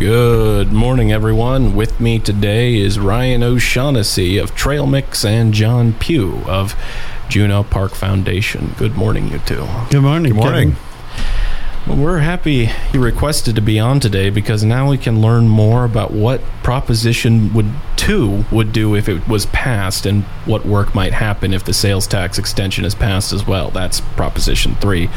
Good morning, everyone. With me today is Ryan O'Shaughnessy of Trail Mix and John Pugh of Juneau Park Foundation. Good morning, you two. Good morning. Good morning. Well, we're happy you requested to be on today because now we can learn more about what Proposition would 2 would do if it was passed and what work might happen if the sales tax extension is passed as well. That's Proposition 3.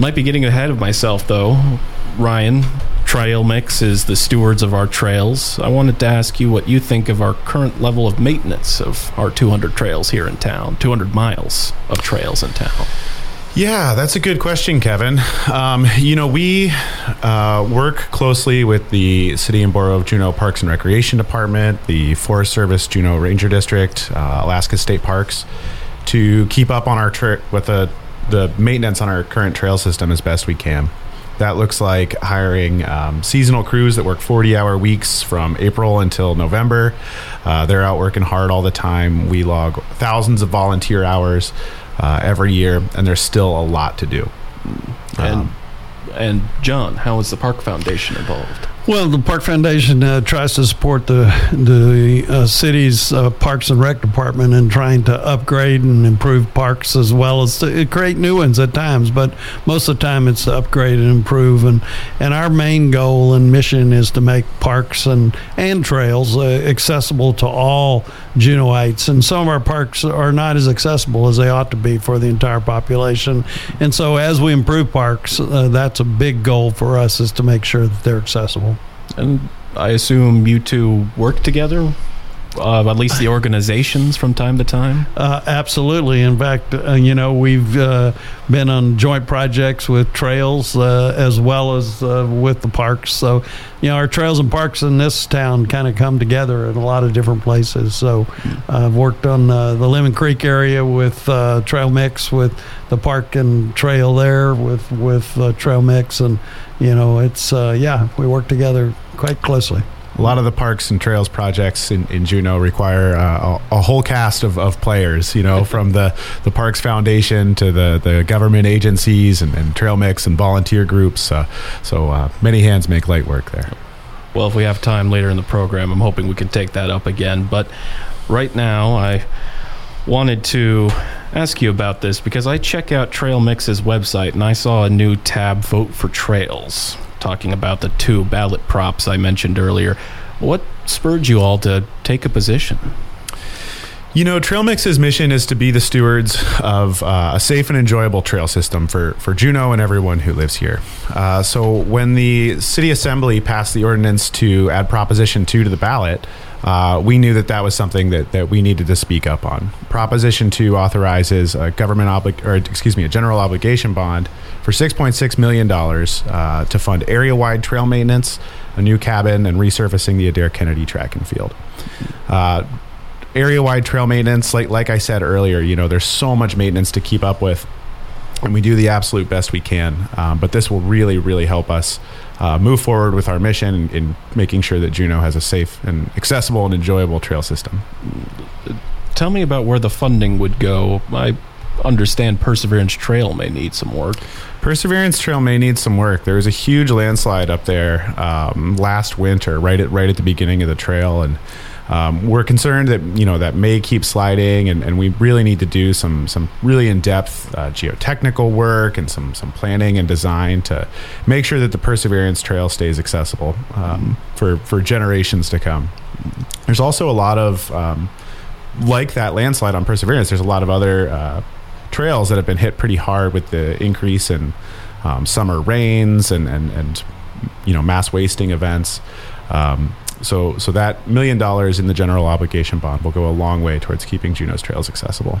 Might be getting ahead of myself though. Ryan, Trail Mix is the stewards of our trails. I wanted to ask you what you think of our current level of maintenance of our 200 trails here in town, 200 miles of trails in town. Yeah, that's a good question, Kevin. Um, you know, we uh, work closely with the City and Borough of Juneau Parks and Recreation Department, the Forest Service Juneau Ranger District, uh, Alaska State Parks, to keep up on our tra- with the the maintenance on our current trail system as best we can. That looks like hiring um, seasonal crews that work 40 hour weeks from April until November. Uh, they're out working hard all the time. We log thousands of volunteer hours uh, every year, and there's still a lot to do. And Um, and John, how is the Park Foundation involved? Well, the Park Foundation uh, tries to support the the uh, city's uh, Parks and Rec department in trying to upgrade and improve parks as well as to create new ones at times. But most of the time, it's to upgrade and improve. And and our main goal and mission is to make parks and and trails uh, accessible to all Juneauites. And some of our parks are not as accessible as they ought to be for the entire population. And so, as we improve parks, uh, that's a big goal for us is to make sure that they're accessible. And I assume you two work together, uh, at least the organizations from time to time. Uh, absolutely. In fact, uh, you know, we've uh, been on joint projects with trails uh, as well as uh, with the parks. So, you know, our trails and parks in this town kind of come together in a lot of different places. So, I've worked on the Lemon Creek area with Trail Mix, with the park and trail there with with Trail Mix, and you know, it's yeah, we work together quite closely. A lot of the parks and trails projects in, in Juneau require uh, a, a whole cast of, of players, you know, from the, the Parks Foundation to the, the government agencies and, and trail mix and volunteer groups. Uh, so uh, many hands make light work there. Well, if we have time later in the program, I'm hoping we can take that up again. But right now, I wanted to ask you about this because I check out Trail Mix's website and I saw a new tab, Vote for Trails, talking about the two ballot props I mentioned earlier. What spurred you all to take a position? You know, Trail Mix's mission is to be the stewards of uh, a safe and enjoyable trail system for, for Juneau and everyone who lives here. Uh, so, when the City Assembly passed the ordinance to add Proposition 2 to the ballot, uh, we knew that that was something that, that we needed to speak up on. Proposition 2 authorizes a government obli- or excuse me, a general obligation bond for $6.6 million uh, to fund area wide trail maintenance, a new cabin, and resurfacing the Adair Kennedy track and field. Uh, area wide trail maintenance like like I said earlier you know there's so much maintenance to keep up with and we do the absolute best we can um, but this will really really help us uh, move forward with our mission in, in making sure that Juneau has a safe and accessible and enjoyable trail system Tell me about where the funding would go. I understand Perseverance Trail may need some work. Perseverance Trail may need some work. There was a huge landslide up there um, last winter, right at right at the beginning of the trail, and um, we're concerned that you know that may keep sliding, and, and we really need to do some some really in depth uh, geotechnical work and some some planning and design to make sure that the Perseverance Trail stays accessible um, for for generations to come. There's also a lot of um, like that landslide on Perseverance. There's a lot of other uh, trails that have been hit pretty hard with the increase in um, summer rains and, and, and you know mass wasting events. Um, so so that million dollars in the general obligation bond will go a long way towards keeping Juneau's trails accessible.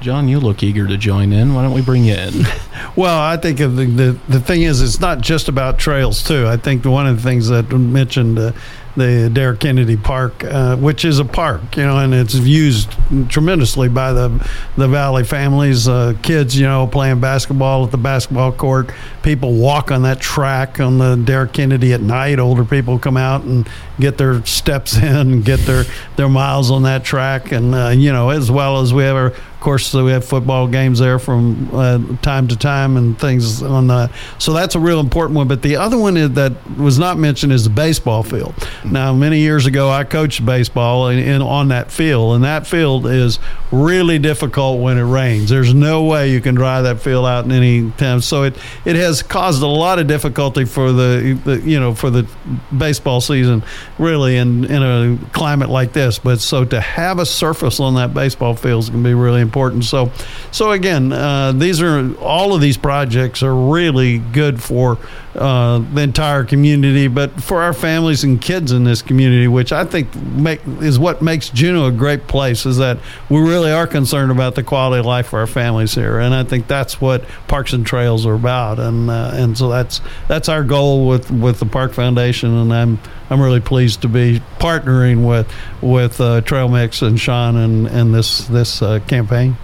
John, you look eager to join in. Why don't we bring you in? Well, I think the, the the thing is, it's not just about trails too. I think one of the things that mentioned uh, the Adair Kennedy Park, uh, which is a park, you know, and it's used tremendously by the the Valley families, uh, kids, you know, playing basketball at the basketball court. People walk on that track on the Adair Kennedy at night. Older people come out and get their steps in, get their their miles on that track, and uh, you know, as well as we have our of course, we have football games there from uh, time to time and things on the. So that's a real important one. But the other one that was not mentioned is the baseball field. Now, many years ago, I coached baseball in, in on that field, and that field is really difficult when it rains. There's no way you can dry that field out in any time. So it it has caused a lot of difficulty for the, the you know for the baseball season, really, in in a climate like this. But so to have a surface on that baseball field is going to be really important. So so again, uh, these are all of these projects are really good for uh, the entire community, but for our families and kids in this community, which I think make, is what makes Juneau a great place, is that we really are concerned about the quality of life for our families here, and I think that's what Parks and Trails are about, and uh, and so that's that's our goal with with the Park Foundation, and I'm I'm really pleased to be partnering with with uh, Trail Mix and Sean and and this this uh, campaign.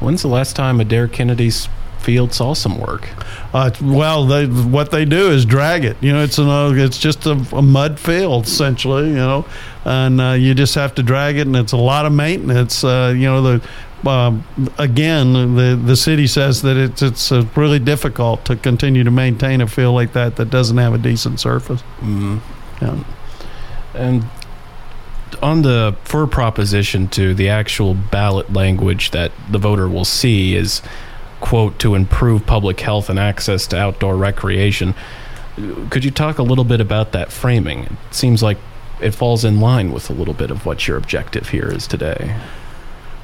When's the last time a Adair Kennedy's field saw some work? Uh, well, they, what they do is drag it. You know, it's an, uh, it's just a, a, mud field essentially. You know, and uh, you just have to drag it, and it's a lot of maintenance. Uh, you know, the uh, again, the the city says that it's it's uh, really difficult to continue to maintain a field like that that doesn't have a decent surface. Mm-hmm. Yeah. And on the for proposition to the actual ballot language that the voter will see is quote to improve public health and access to outdoor recreation. Could you talk a little bit about that framing? It seems like it falls in line with a little bit of what your objective here is today.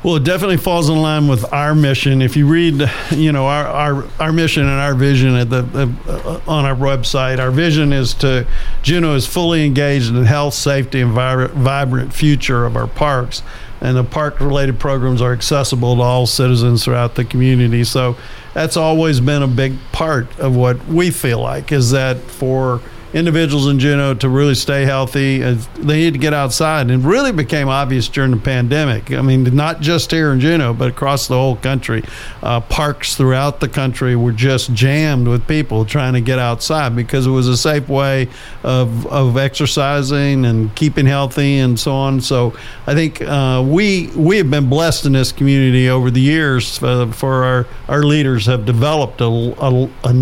Well, it definitely falls in line with our mission. If you read, you know, our our, our mission and our vision at the, uh, on our website, our vision is to Juneau is fully engaged in the health, safety, and vibrant future of our parks and the park related programs are accessible to all citizens throughout the community. So that's always been a big part of what we feel like is that for individuals in Juneau to really stay healthy. They need to get outside. And really became obvious during the pandemic. I mean, not just here in Juneau, but across the whole country. Uh, parks throughout the country were just jammed with people trying to get outside because it was a safe way of, of exercising and keeping healthy and so on. So I think uh, we we have been blessed in this community over the years uh, for our, our leaders have developed a, a, a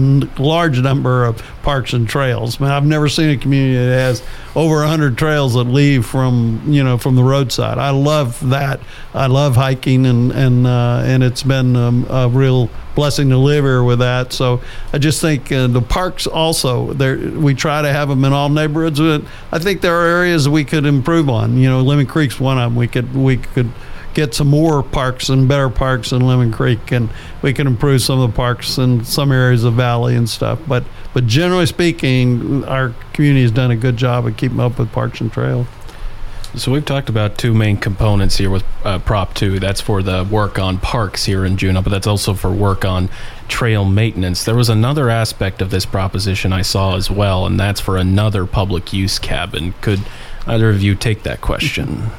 large number of parks and trails. I Man, I've never seen a community that has over 100 trails that leave from you know from the roadside. I love that. I love hiking and and uh, and it's been um, a real blessing to live here with that. So I just think uh, the parks also there we try to have them in all neighborhoods. But I think there are areas we could improve on. You know, Lemon Creek's one of them. We could we could get some more parks and better parks in Lemon Creek, and we can improve some of the parks in some areas of Valley and stuff. But but generally speaking, our community has done a good job of keeping up with parks and trails. So we've talked about two main components here with uh, Prop 2. That's for the work on parks here in Juneau, but that's also for work on trail maintenance. There was another aspect of this proposition I saw as well, and that's for another public use cabin. Could either of you take that question?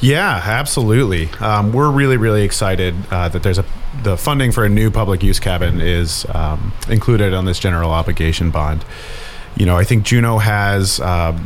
Yeah, absolutely. Um, we're really, really excited uh, that there's a the funding for a new public use cabin is um, included on this general obligation bond. You know, I think Juneau has uh,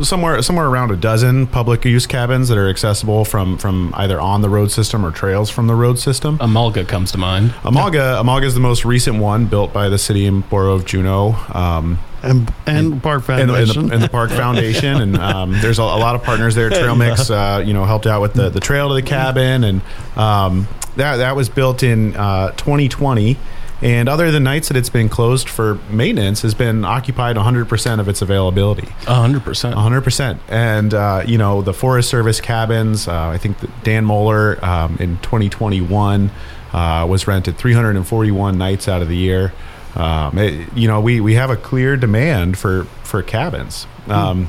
somewhere somewhere around a dozen public use cabins that are accessible from from either on the road system or trails from the road system. Amalga comes to mind. Amalga, Amalga is the most recent one built by the city and borough of Juneau. Um, and and Park Foundation and, and, the, and the, Park Foundation, and um, there's a, a, lot of partners there. Trail Mix, uh, you know, helped out with the, the trail to the cabin, and um, that that was built in uh, 2020. And other than nights that it's been closed for maintenance, has been occupied 100% of its availability. 100%. 100%. And, uh, you know, the Forest Service cabins, uh, I think Dan Moller um, in 2021 uh, was rented 341 nights out of the year. Um, it, you know, we, we have a clear demand for for cabins, um,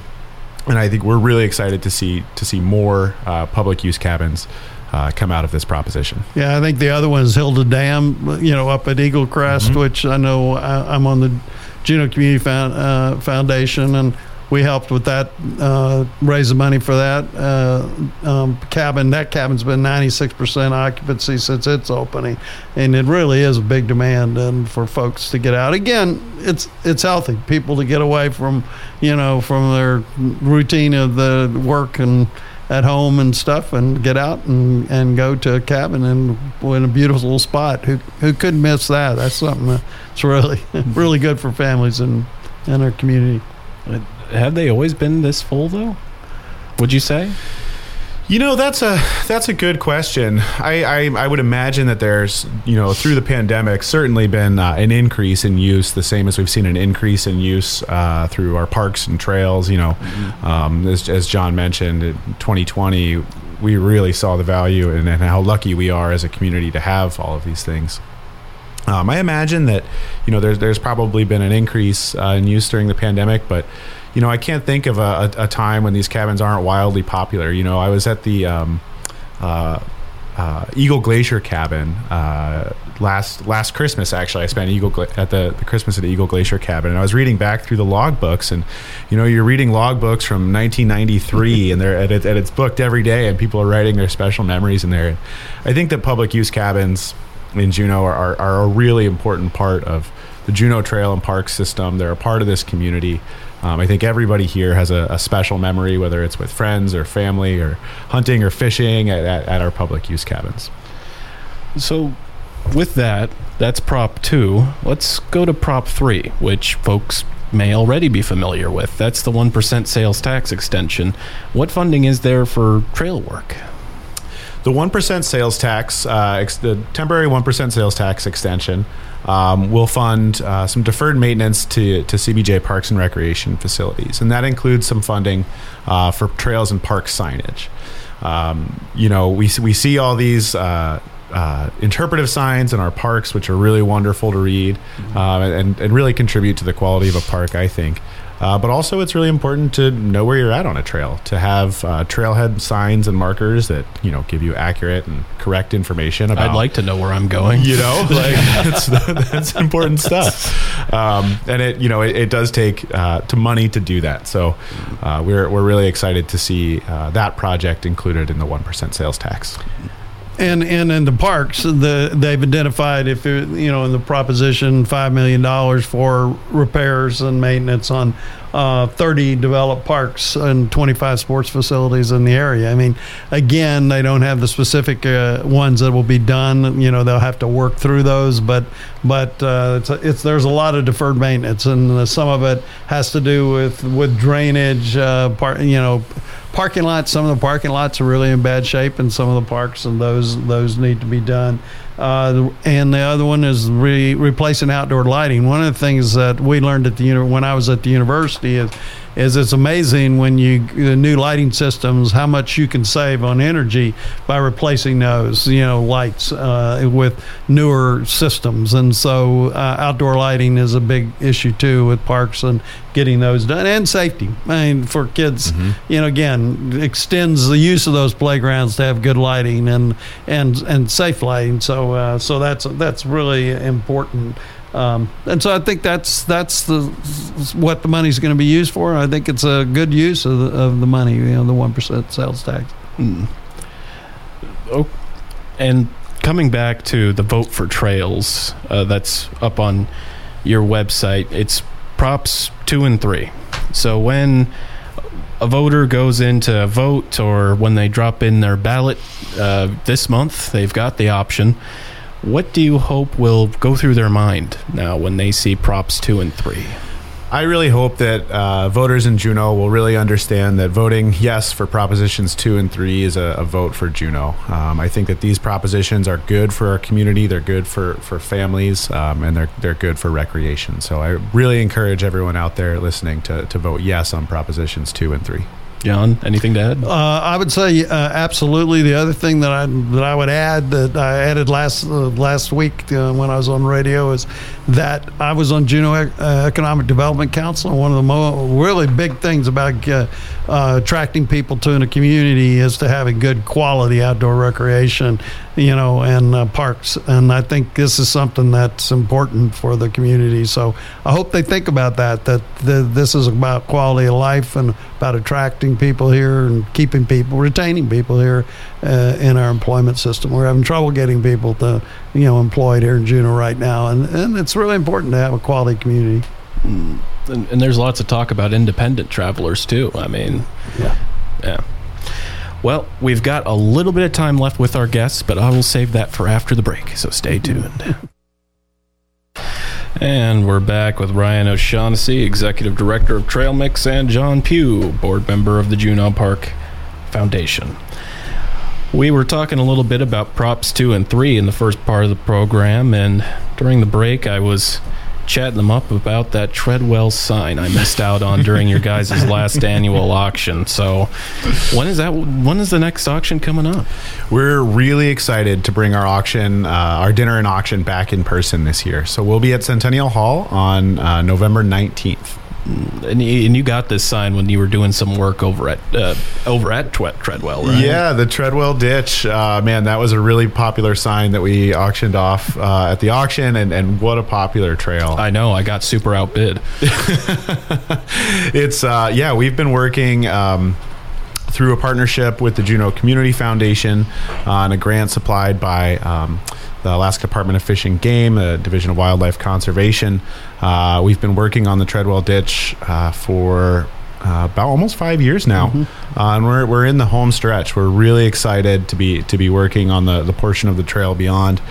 and I think we're really excited to see to see more uh, public use cabins. Uh, come out of this proposition. Yeah, I think the other one is Hilda Dam, you know, up at Eagle Crest, mm-hmm. which I know I, am on the Juneau Community Found, uh, Foundation, and we helped with that, uh, raise the money for that uh, um, cabin. That cabin's been 96% occupancy since its opening, and it really is a big demand and for folks to get out. Again, it's it's healthy. People to get away from, you know, from their routine of the work and at home and stuff, and get out and, and go to a cabin and in a beautiful little spot. Who who could miss that? That's something that's really really good for families and and our community. Have they always been this full though? Would you say? You know, that's a that's a good question. I, I, I would imagine that there's you know through the pandemic certainly been uh, an increase in use, the same as we've seen an increase in use uh, through our parks and trails. You know, mm-hmm. um, as, as John mentioned, in 2020 we really saw the value and, and how lucky we are as a community to have all of these things. Um, I imagine that you know there's there's probably been an increase uh, in use during the pandemic, but you know, I can't think of a, a, a, time when these cabins aren't wildly popular. You know, I was at the um, uh, uh, Eagle Glacier cabin uh, last last Christmas. Actually, I spent Eagle at the, the Christmas at the Eagle Glacier cabin, and I was reading back through the log books, and you know, you're reading log books from 1993, and they're and, it, and it's booked every day, and people are writing their special memories in there. I think that public use cabins in Juneau are, are, are a really important part of the Juneau Trail and Park system. They're a part of this community. Um, I think everybody here has a, a, special memory, whether it's with friends or family or hunting or fishing at, at, at our public use cabins. So, with that, that's prop two. Let's go to prop three, which folks may already be familiar with. That's the 1% sales tax extension. What funding is there for trail work? The 1% sales tax, uh, ex- the temporary 1% sales tax extension, um, will fund uh, some deferred maintenance to, to CBJ parks and recreation facilities. And that includes some funding uh, for trails and park signage. Um, you know, we, we see all these. Uh, uh, interpretive signs in our parks, which are really wonderful to read mm-hmm. uh, and, and really contribute to the quality of a park, I think. Uh, but also, it's really important to know where you're at on a trail. To have uh, trailhead signs and markers that you know give you accurate and correct information about. I'd like to know where I'm going. You know, like that's, that's important stuff. Um, and it you know it, it does take uh, to money to do that. So uh, we're we're really excited to see uh, that project included in the one percent sales tax. And and in the parks, the they've identified if it, you know in the proposition five million dollars for repairs and maintenance on uh, 30 developed parks and 25 sports facilities in the area. I mean, again, they don't have the specific uh, ones that will be done. You know, they'll have to work through those, but but uh, it's, it's, there's a lot of deferred maintenance, and some of it has to do with with drainage. Uh, part you know parking lots. Some of the parking lots are really in bad shape, and some of the parks and those those need to be done. Uh, and the other one is re- replacing outdoor lighting. One of the things that we learned at the uni- when I was at the university is is it's amazing when you the new lighting systems how much you can save on energy by replacing those you know lights uh, with newer systems. And so uh, outdoor lighting is a big issue too with parks and getting those done and safety. I mean for kids mm-hmm. you know again extends the use of those playgrounds to have good lighting and and and safe lighting. So uh, so that's that's really important um, and so I think that's that's the what the money's going to be used for. I think it's a good use of the, of the money, you know, the one percent sales tax. Mm. Oh, and coming back to the vote for trails, uh, that's up on your website. It's props two and three. So when a voter goes in to vote, or when they drop in their ballot uh, this month, they've got the option what do you hope will go through their mind now when they see props two and three? I really hope that uh, voters in Juneau will really understand that voting yes for propositions two and three is a, a vote for Juneau. Um, I think that these propositions are good for our community. They're good for for families, um, and they're they're good for recreation. So I really encourage everyone out there listening to to vote yes on propositions two and three. John, anything to add? Uh, I would say uh, absolutely. The other thing that I that I would add that I added last uh, last week uh, when I was on radio is that I was on Juneau uh, Economic Development Council. And one of the mo- really big things about uh, attracting people to in a community is to have a good quality outdoor recreation, you know, and parks. And I think this is something that's important for the community. So I hope they think about that. That the, this is about quality of life and about attracting people here and keeping people, retaining people here uh, in our employment system. We're having trouble getting people to, you know, employed here in Juneau right now, and, and it's really important to have a quality community. Mm. And, and, there's lots of talk about independent travelers too. I mean, yeah, yeah. Well, we've got a little bit of time left with our guests, but I will save that for after the break, so stay tuned. And we're back with Ryan O'Shaughnessy, Executive Director of Trail Mix, and John Pugh, Board Member of the Juneau Park Foundation. We were talking a little bit about props two and three in the first part of the program, and during the break, I was chatting them up about that Treadwell sign I missed out on during your guys' last annual auction. So, when is that? When is the next auction coming up? We're really excited to bring our auction, uh, our dinner and auction, back in person this year. So we'll be at Centennial Hall on uh, November nineteenth. And you, and you got this sign when you were doing some work over at uh, over at Treadwell, right? Yeah, the Treadwell ditch. Uh, man, that was a really popular sign that we auctioned off uh, at the auction, and, and what a popular trail. I know. I got super outbid. it's uh, yeah, we've been working. Um, through a partnership with the Juneau Community Foundation on a grant supplied by um, the Alaska Department of Fish and Game, the Division of Wildlife Conservation. Uh, we've been working on the Treadwell Ditch uh, for uh, about almost five years now, Mm-hmm. uh, and we're, we're in the home stretch. We're really excited to be to be working on the, the portion of the trail beyond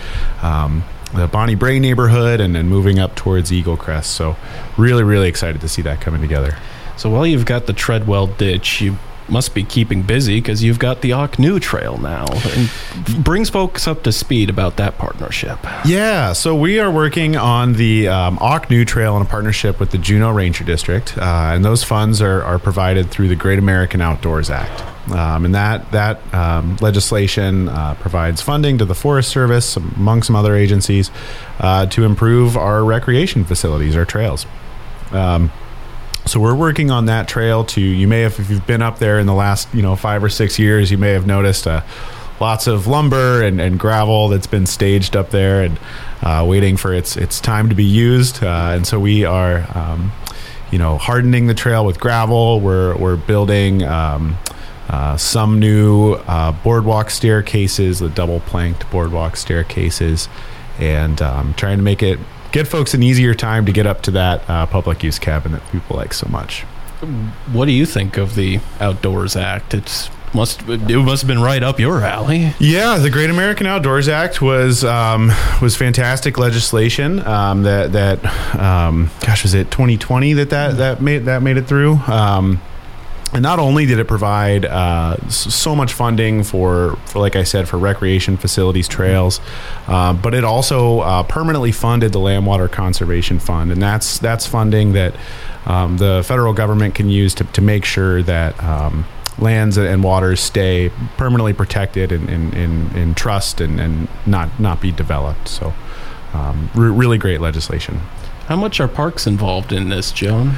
um, the Bonnie Brae neighborhood and then moving up towards Eagle Crest. So, really, really excited to see that coming together. So while you've got the Treadwell ditch, you must be keeping busy because you've got the New Trail now. And brings folks up to speed about that partnership. Yeah, so we are working on the um, Trail in a partnership with the Juneau Ranger District, uh, and those funds are, are provided through the Great American Outdoors Act. Um, and that that um, legislation uh, provides funding to the Forest Service, among some other agencies, uh, to improve our recreation facilities, our trails. Um, so we're working on that trail to. You may have, if you've been up there in the last, you know, five or six years, you may have noticed uh, lots of lumber and, and gravel that's been staged up there and uh, waiting for its its time to be used. Uh, and so we are, um, you know, hardening the trail with gravel. We're we're building. Um, uh, some new uh, boardwalk staircases, the double planked boardwalk staircases, and um, trying to make it get folks an easier time to get up to that uh, public use cabin that people like so much. What do you think of the Outdoors Act? It's must it must have been right up your alley. Yeah, the Great American Outdoors Act was um, was fantastic legislation. Um, that that um, gosh was it 2020 that that that made that made it through. Um, and not only did it provide uh, so much funding for, for, like I said, for recreation facilities, trails, uh, but it also uh, permanently funded the Land Water Conservation Fund, and that's that's funding that um, the federal government can use to, to make sure that um, lands and waters stay permanently protected and in, in, in trust and, and not not be developed. So, um, re- really great legislation. How much are parks involved in this, Joan?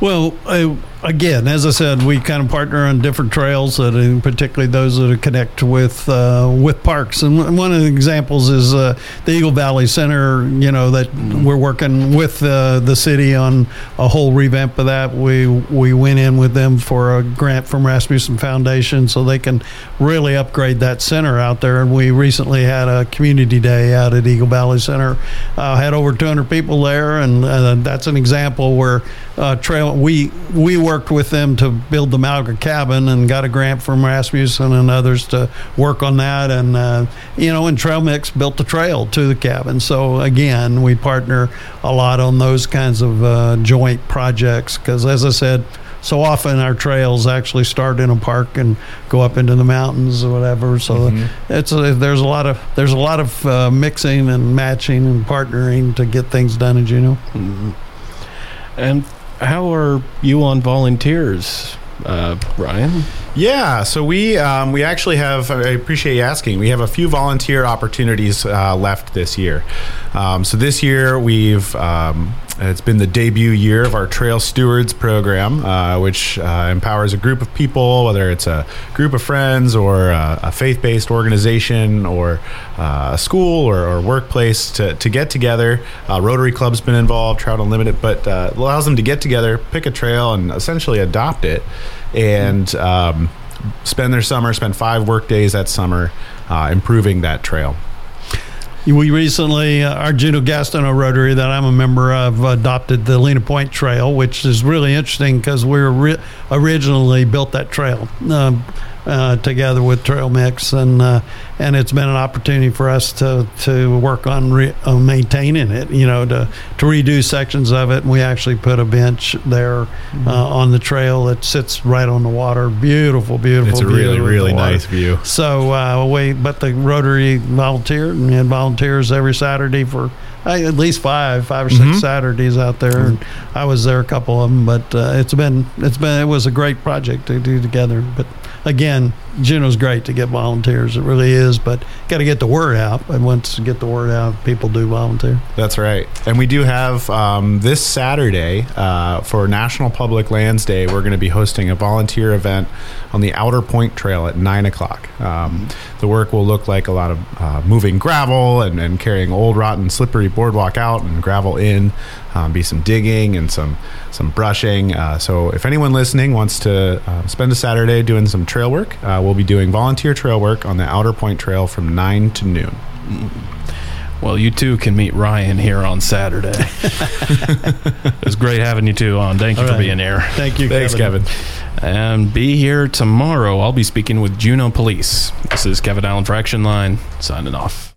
Well, I, again, as I said, we kind of partner on different trails, that, uh, particularly those that connect with uh, with parks. And one- of the examples is uh, the Eagle Valley Center. You know that we're working with uh, the city on a whole revamp of that. We we went in with them for a grant from Rasmuson Foundation, so they can really upgrade that center out there. And we recently had a community day out at Eagle Valley Center. Uh, had over 200 people there, and uh, that's an example where uh, trail we we worked with them to build the Amalga cabin and got a grant from Rasmuson and others to work on that. And uh, you know and Trail Mix built the trail to the cabin. So again we partner a lot on those kinds of uh, joint projects because as I said so often our trails actually start in a park and go up into the mountains or whatever. So it's a, there's a lot of there's a lot of uh, mixing and matching and partnering to get things done in Juneau. And how are you on volunteers, uh, Ryan? Yeah, so we um, we actually have. I appreciate you asking. We have a few volunteer opportunities uh, left this year. Um, so this year we've um, it's been the debut year of our Trail Stewards program, uh, which uh, empowers a group of people, whether it's a group of friends or a, a faith-based organization or uh, a school or, or workplace, to, to get together. Uh, Rotary Club's been involved, Trout Unlimited, but uh, allows them to get together, pick a trail, and essentially adopt it, and um, spend their summer, spend five work days that summer, uh, improving that trail. We recently, uh, our Juneau Gastineau Rotary that I'm a member of, adopted the Lena Point Trail, which is really interesting because we ri- originally built that trail. Um, uh, together with Trail Mix, and uh, and it's been an opportunity for us to to work on re- uh, maintaining it. You know, to to redo sections of it. And we actually put a bench there Mm-hmm. uh, on the trail that sits right on the water. Beautiful, beautiful. It's a really, really nice view. So uh, we, but the Rotary volunteered and had volunteers every Saturday for uh, at least five, five or 6 Mhm. Saturdays out there, and I was there a couple of them. But uh, it's been, it's been, it was a great project to do together. But again, Juneau's great to get volunteers. It really is, but got to get the word out. And once you get the word out, people do volunteer. That's right. And we do have um, this Saturday uh, for National Public Lands Day, we're going to be hosting a volunteer event on the Outer Point Trail at 9 o'clock. Um, the work will look like a lot of uh, moving gravel and, and carrying old, rotten, slippery boardwalk out and gravel in. Um, be some digging and some some brushing. Uh, so if anyone listening wants to uh, spend a Saturday doing some trail work, uh, we'll be doing volunteer trail work on the Outer Point Trail from 9 to noon. Well, you too can meet Ryan here on Saturday. it was great having you two on. Thank you All for right. being here. Thank you, Thanks, Kevin. And be here tomorrow. I'll be speaking with Juneau Police. This is Kevin Allen for Action Line, signing off.